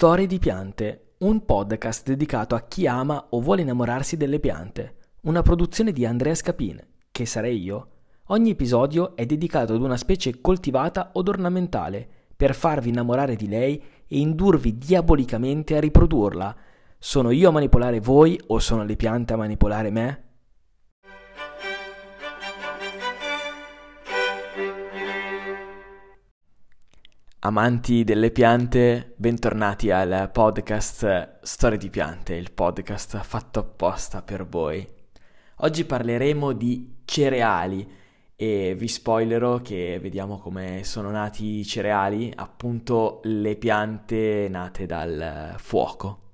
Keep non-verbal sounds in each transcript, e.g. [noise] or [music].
Storie di piante, un podcast dedicato a chi ama o vuole innamorarsi delle piante. Una produzione di Andrea Scapin, che sarei io. Ogni episodio è dedicato ad una specie coltivata od ornamentale, per farvi innamorare di lei e indurvi diabolicamente a riprodurla. Sono io a manipolare voi o sono le piante a manipolare me? Amanti delle piante, bentornati al podcast Storie di piante, il podcast fatto apposta per voi. Oggi parleremo di cereali e vi spoilerò che vediamo come sono nati i cereali, appunto le piante nate dal fuoco.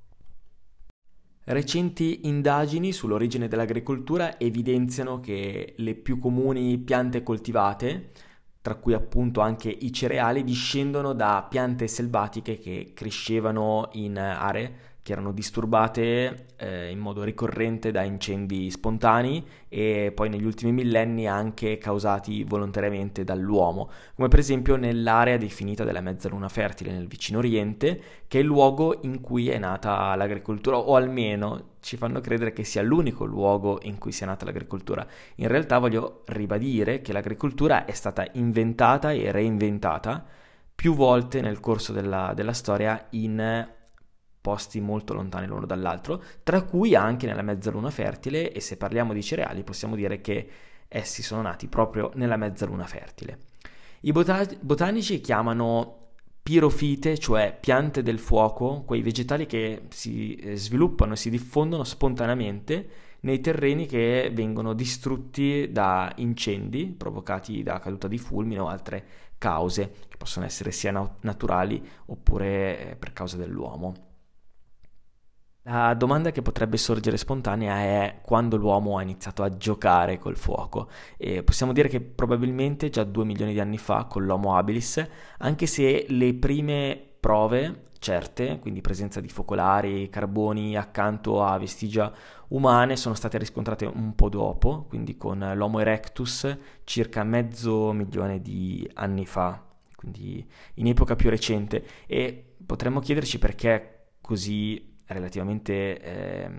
Recenti indagini sull'origine dell'agricoltura evidenziano che le più comuni piante coltivate tra cui appunto anche i cereali, discendono da piante selvatiche che crescevano in aree che erano disturbate eh, in modo ricorrente da incendi spontanei e poi negli ultimi millenni anche causati volontariamente dall'uomo, come per esempio nell'area definita della mezzaluna fertile nel vicino Oriente, che è il luogo in cui è nata l'agricoltura, o almeno ci fanno credere che sia l'unico luogo in cui sia nata l'agricoltura. In realtà voglio ribadire che l'agricoltura è stata inventata e reinventata più volte nel corso della, della storia in posti molto lontani l'uno dall'altro, tra cui anche nella mezzaluna fertile e se parliamo di cereali possiamo dire che essi sono nati proprio nella mezzaluna fertile. I bota- botanici chiamano pirofite, cioè piante del fuoco, quei vegetali che si eh, sviluppano e si diffondono spontaneamente nei terreni che vengono distrutti da incendi provocati da caduta di fulmine o altre cause, che possono essere sia naturali oppure eh, per causa dell'uomo. La domanda che potrebbe sorgere spontanea è quando l'uomo ha iniziato a giocare col fuoco. E possiamo dire che probabilmente già due milioni di anni fa con l'Homo habilis, anche se le prime prove certe, quindi presenza di focolari, carboni accanto a vestigia umane, sono state riscontrate un po' dopo, quindi con l'Homo erectus circa mezzo milione di anni fa, quindi in epoca più recente. E potremmo chiederci perché così relativamente eh,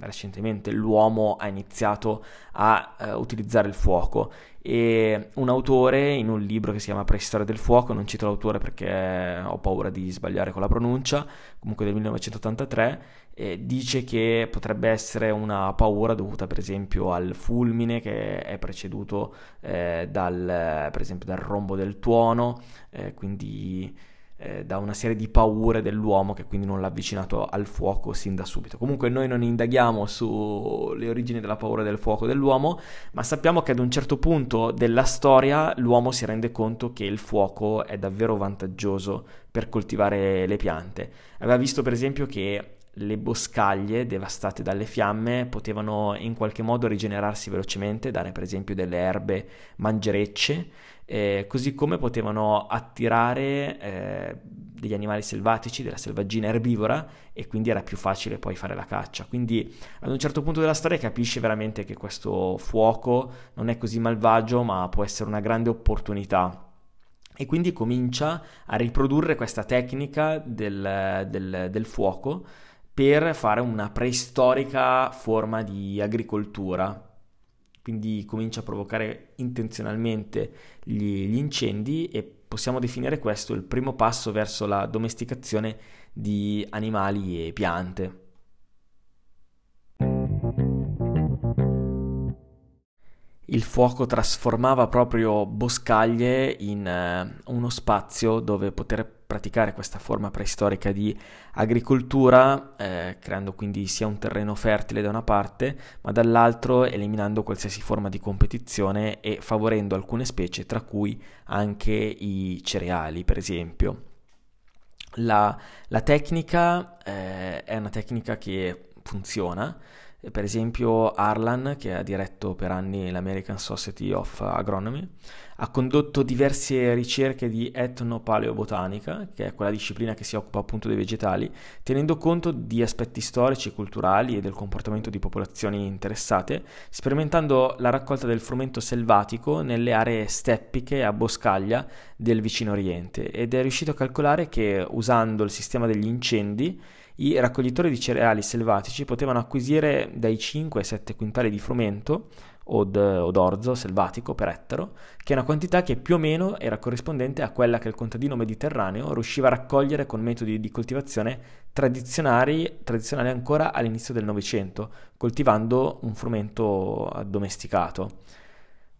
recentemente l'uomo ha iniziato a eh, utilizzare il fuoco. E un autore in un libro che si chiama Preistoria del fuoco, non cito l'autore perché ho paura di sbagliare con la pronuncia, comunque del 1983, eh, dice che potrebbe essere una paura dovuta per esempio al fulmine che è preceduto eh, dal, per esempio, dal rombo del tuono, eh, quindi eh, da una serie di paure dell'uomo che quindi non l'ha avvicinato al fuoco sin da subito. Comunque noi non indaghiamo sulle origini della paura del fuoco dell'uomo, ma sappiamo che ad un certo punto della storia l'uomo si rende conto che il fuoco è davvero vantaggioso per coltivare le piante. Aveva visto per esempio che le boscaglie devastate dalle fiamme potevano in qualche modo rigenerarsi velocemente, dare per esempio delle erbe mangerecce eh, così come potevano attirare eh, degli animali selvatici, della selvaggina erbivora e quindi era più facile poi fare la caccia. Quindi ad un certo punto della storia capisce veramente che questo fuoco non è così malvagio ma può essere una grande opportunità e quindi comincia a riprodurre questa tecnica del, del, del, fuoco per fare una preistorica forma di agricoltura quindi comincia a provocare intenzionalmente gli, gli incendi e possiamo definire questo il primo passo verso la domesticazione di animali e piante. il fuoco trasformava proprio boscaglie in uh, uno spazio dove poter praticare questa forma preistorica di agricoltura, eh, creando quindi sia un terreno fertile da una parte, ma dall'altro eliminando qualsiasi forma di competizione e favorendo alcune specie, tra cui anche i cereali, per esempio. La, la tecnica eh, è una tecnica che funziona per esempio Arlan, che ha diretto per anni l'American Society of Agronomy, ha condotto diverse ricerche di etnopaleobotanica, che è quella disciplina che si occupa appunto dei vegetali, tenendo conto di aspetti storici, culturali e del comportamento di popolazioni interessate, sperimentando la raccolta del frumento selvatico nelle aree steppiche a boscaglia del vicino Oriente. Ed è riuscito a calcolare che usando il sistema degli incendi i raccoglitori di cereali selvatici potevano acquisire dai 5 ai 7 quintali di frumento od, od orzo selvatico per ettaro, che è una quantità che più o meno era corrispondente a quella che il contadino mediterraneo riusciva a raccogliere con metodi di coltivazione tradizionali, tradizionali ancora all'inizio del Novecento, coltivando un frumento addomesticato.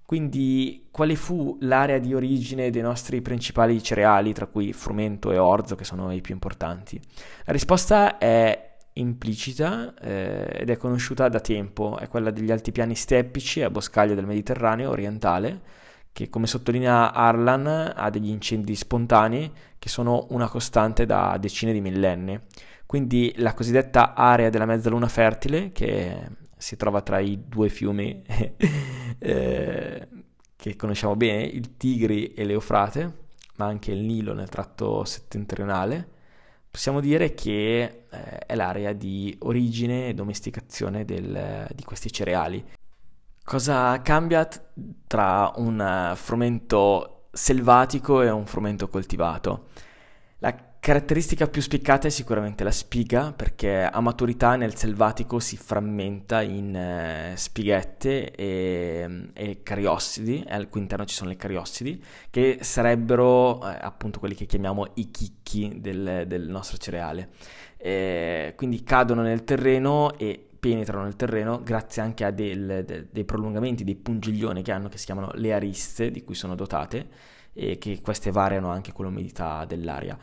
Quindi quale fu l'area di origine dei nostri principali cereali, tra cui frumento e orzo, che sono i più importanti? La risposta è implicita eh, ed è conosciuta da tempo, è quella degli altipiani steppici a boscaglia del Mediterraneo orientale, che come sottolinea Arlan ha degli incendi spontanei che sono una costante da decine di millenni. Quindi la cosiddetta area della mezzaluna fertile, che si trova tra i due fiumi [laughs] eh, che conosciamo bene, il Tigri e l'Eufrate, ma anche il Nilo nel tratto settentrionale, possiamo dire che eh, è l'area di origine e domesticazione del, di questi cereali. Cosa cambia tra un frumento selvatico e un frumento coltivato? Caratteristica più spiccata è sicuramente la spiga, perché a maturità nel selvatico si frammenta in eh, spighette e, e, cariossidi, e al cui interno ci sono le cariossidi, che sarebbero eh, appunto quelli che chiamiamo i chicchi del, del nostro cereale. E quindi cadono nel terreno e penetrano nel terreno grazie anche a del, de, dei prolungamenti, dei pungiglioni che hanno, che si chiamano le ariste, di cui sono dotate, e che queste variano anche con l'umidità dell'aria.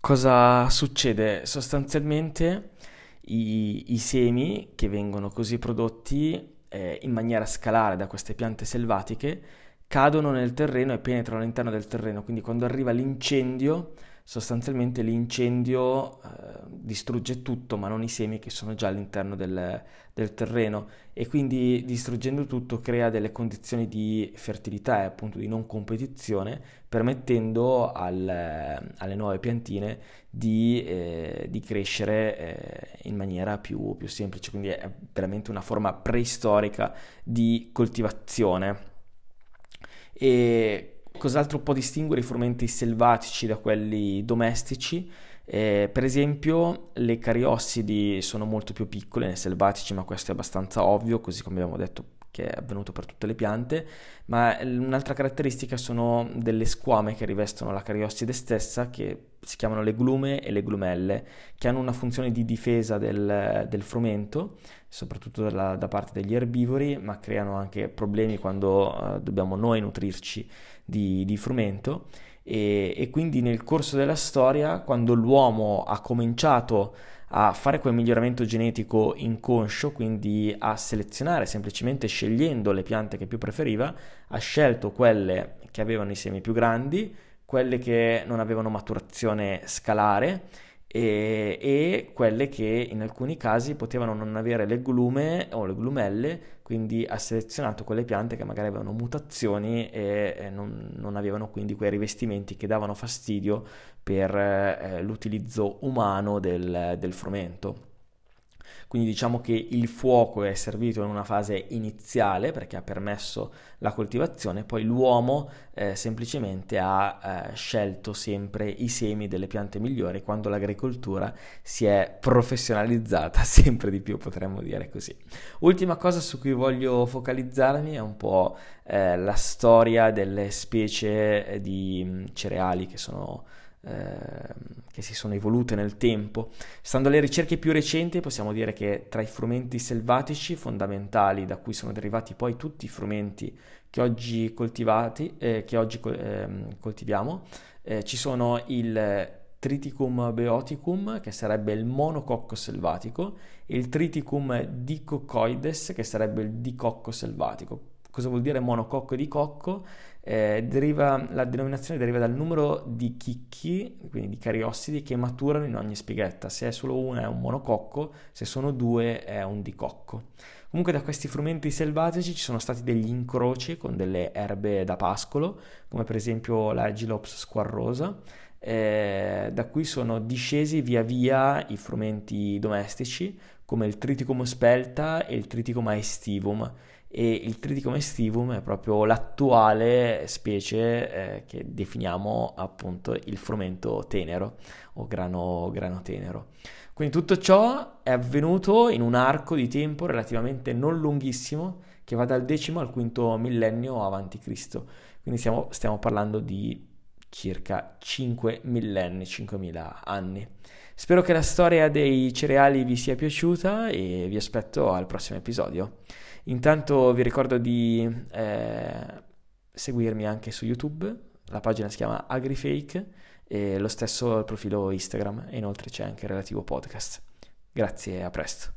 Cosa succede? Sostanzialmente i, i semi che vengono così prodotti eh, in maniera scalare da queste piante selvatiche cadono nel terreno e penetrano all'interno del terreno, quindi quando arriva l'incendio sostanzialmente l'incendio eh, distrugge tutto, ma non i semi che sono già all'interno del, del, terreno e quindi distruggendo tutto crea delle condizioni di fertilità e appunto di non competizione, permettendo al, alle nuove piantine di, eh, di crescere eh, in maniera più, più semplice, quindi è veramente una forma preistorica di coltivazione. E Cos'altro può distinguere i frumenti selvatici da quelli domestici? Eh, per esempio, le cariossidi sono molto più piccole nei selvatici, ma questo è abbastanza ovvio, così come abbiamo detto che è avvenuto per tutte le piante, ma un'altra caratteristica sono delle squame che rivestono la cariosside stessa, che si chiamano le glume e le glumelle, che hanno una funzione di difesa del, del frumento, soprattutto dalla, da parte degli erbivori, ma creano anche problemi quando uh, dobbiamo noi nutrirci di, di frumento. E, e quindi nel corso della storia, quando l'uomo ha cominciato a fare quel miglioramento genetico inconscio, quindi a selezionare semplicemente scegliendo le piante che più preferiva, ha scelto quelle che avevano i semi più grandi, quelle che non avevano maturazione scalare e, e, quelle che in alcuni casi potevano non avere le glume o le glumelle, quindi ha selezionato quelle piante che magari avevano mutazioni e, non, non, avevano quindi quei rivestimenti che davano fastidio per eh, l'utilizzo umano del, del frumento. Quindi diciamo che il fuoco è servito in una fase iniziale perché ha permesso la coltivazione, poi l'uomo eh, semplicemente ha eh, scelto sempre i semi delle piante migliori quando l'agricoltura si è professionalizzata [laughs] sempre di più, potremmo dire così. Ultima cosa su cui voglio focalizzarmi è un po' eh, la storia delle specie di mm, cereali che sono che si sono evolute nel tempo. Stando alle ricerche più recenti possiamo dire che tra i frumenti selvatici fondamentali da cui sono derivati poi tutti i frumenti che oggi, eh, che oggi eh, coltiviamo, eh, ci sono il Triticum beoticum, che sarebbe il monococco selvatico, e il Triticum dicocoides, che sarebbe il dicocco selvatico cosa vuol dire monococco di cocco? Eh, deriva, la denominazione deriva dal numero di chicchi, quindi di cariossidi, che maturano in ogni spighetta. Se è solo una è un monococco, se sono due è un dicocco. Comunque da questi frumenti selvatici ci sono stati degli incroci con delle erbe da pascolo, come per esempio la Gilops squarrosa, eh, da cui sono discesi via via i frumenti domestici, come il Triticum spelta e il Triticum aestivum, e il Triticum estivum è proprio l'attuale specie eh, che definiamo appunto il frumento tenero o grano, grano tenero. Quindi tutto ciò è avvenuto in un arco di tempo relativamente non lunghissimo che va dal decimo al quinto millennio avanti Cristo. Quindi stiamo, stiamo parlando di circa 5 millenni, 5.000 anni. Spero che la storia dei cereali vi sia piaciuta e vi aspetto al prossimo episodio. Intanto vi ricordo di eh, seguirmi anche su YouTube, la pagina si chiama AgriFake e lo stesso il profilo Instagram e inoltre c'è anche il relativo podcast. Grazie a presto.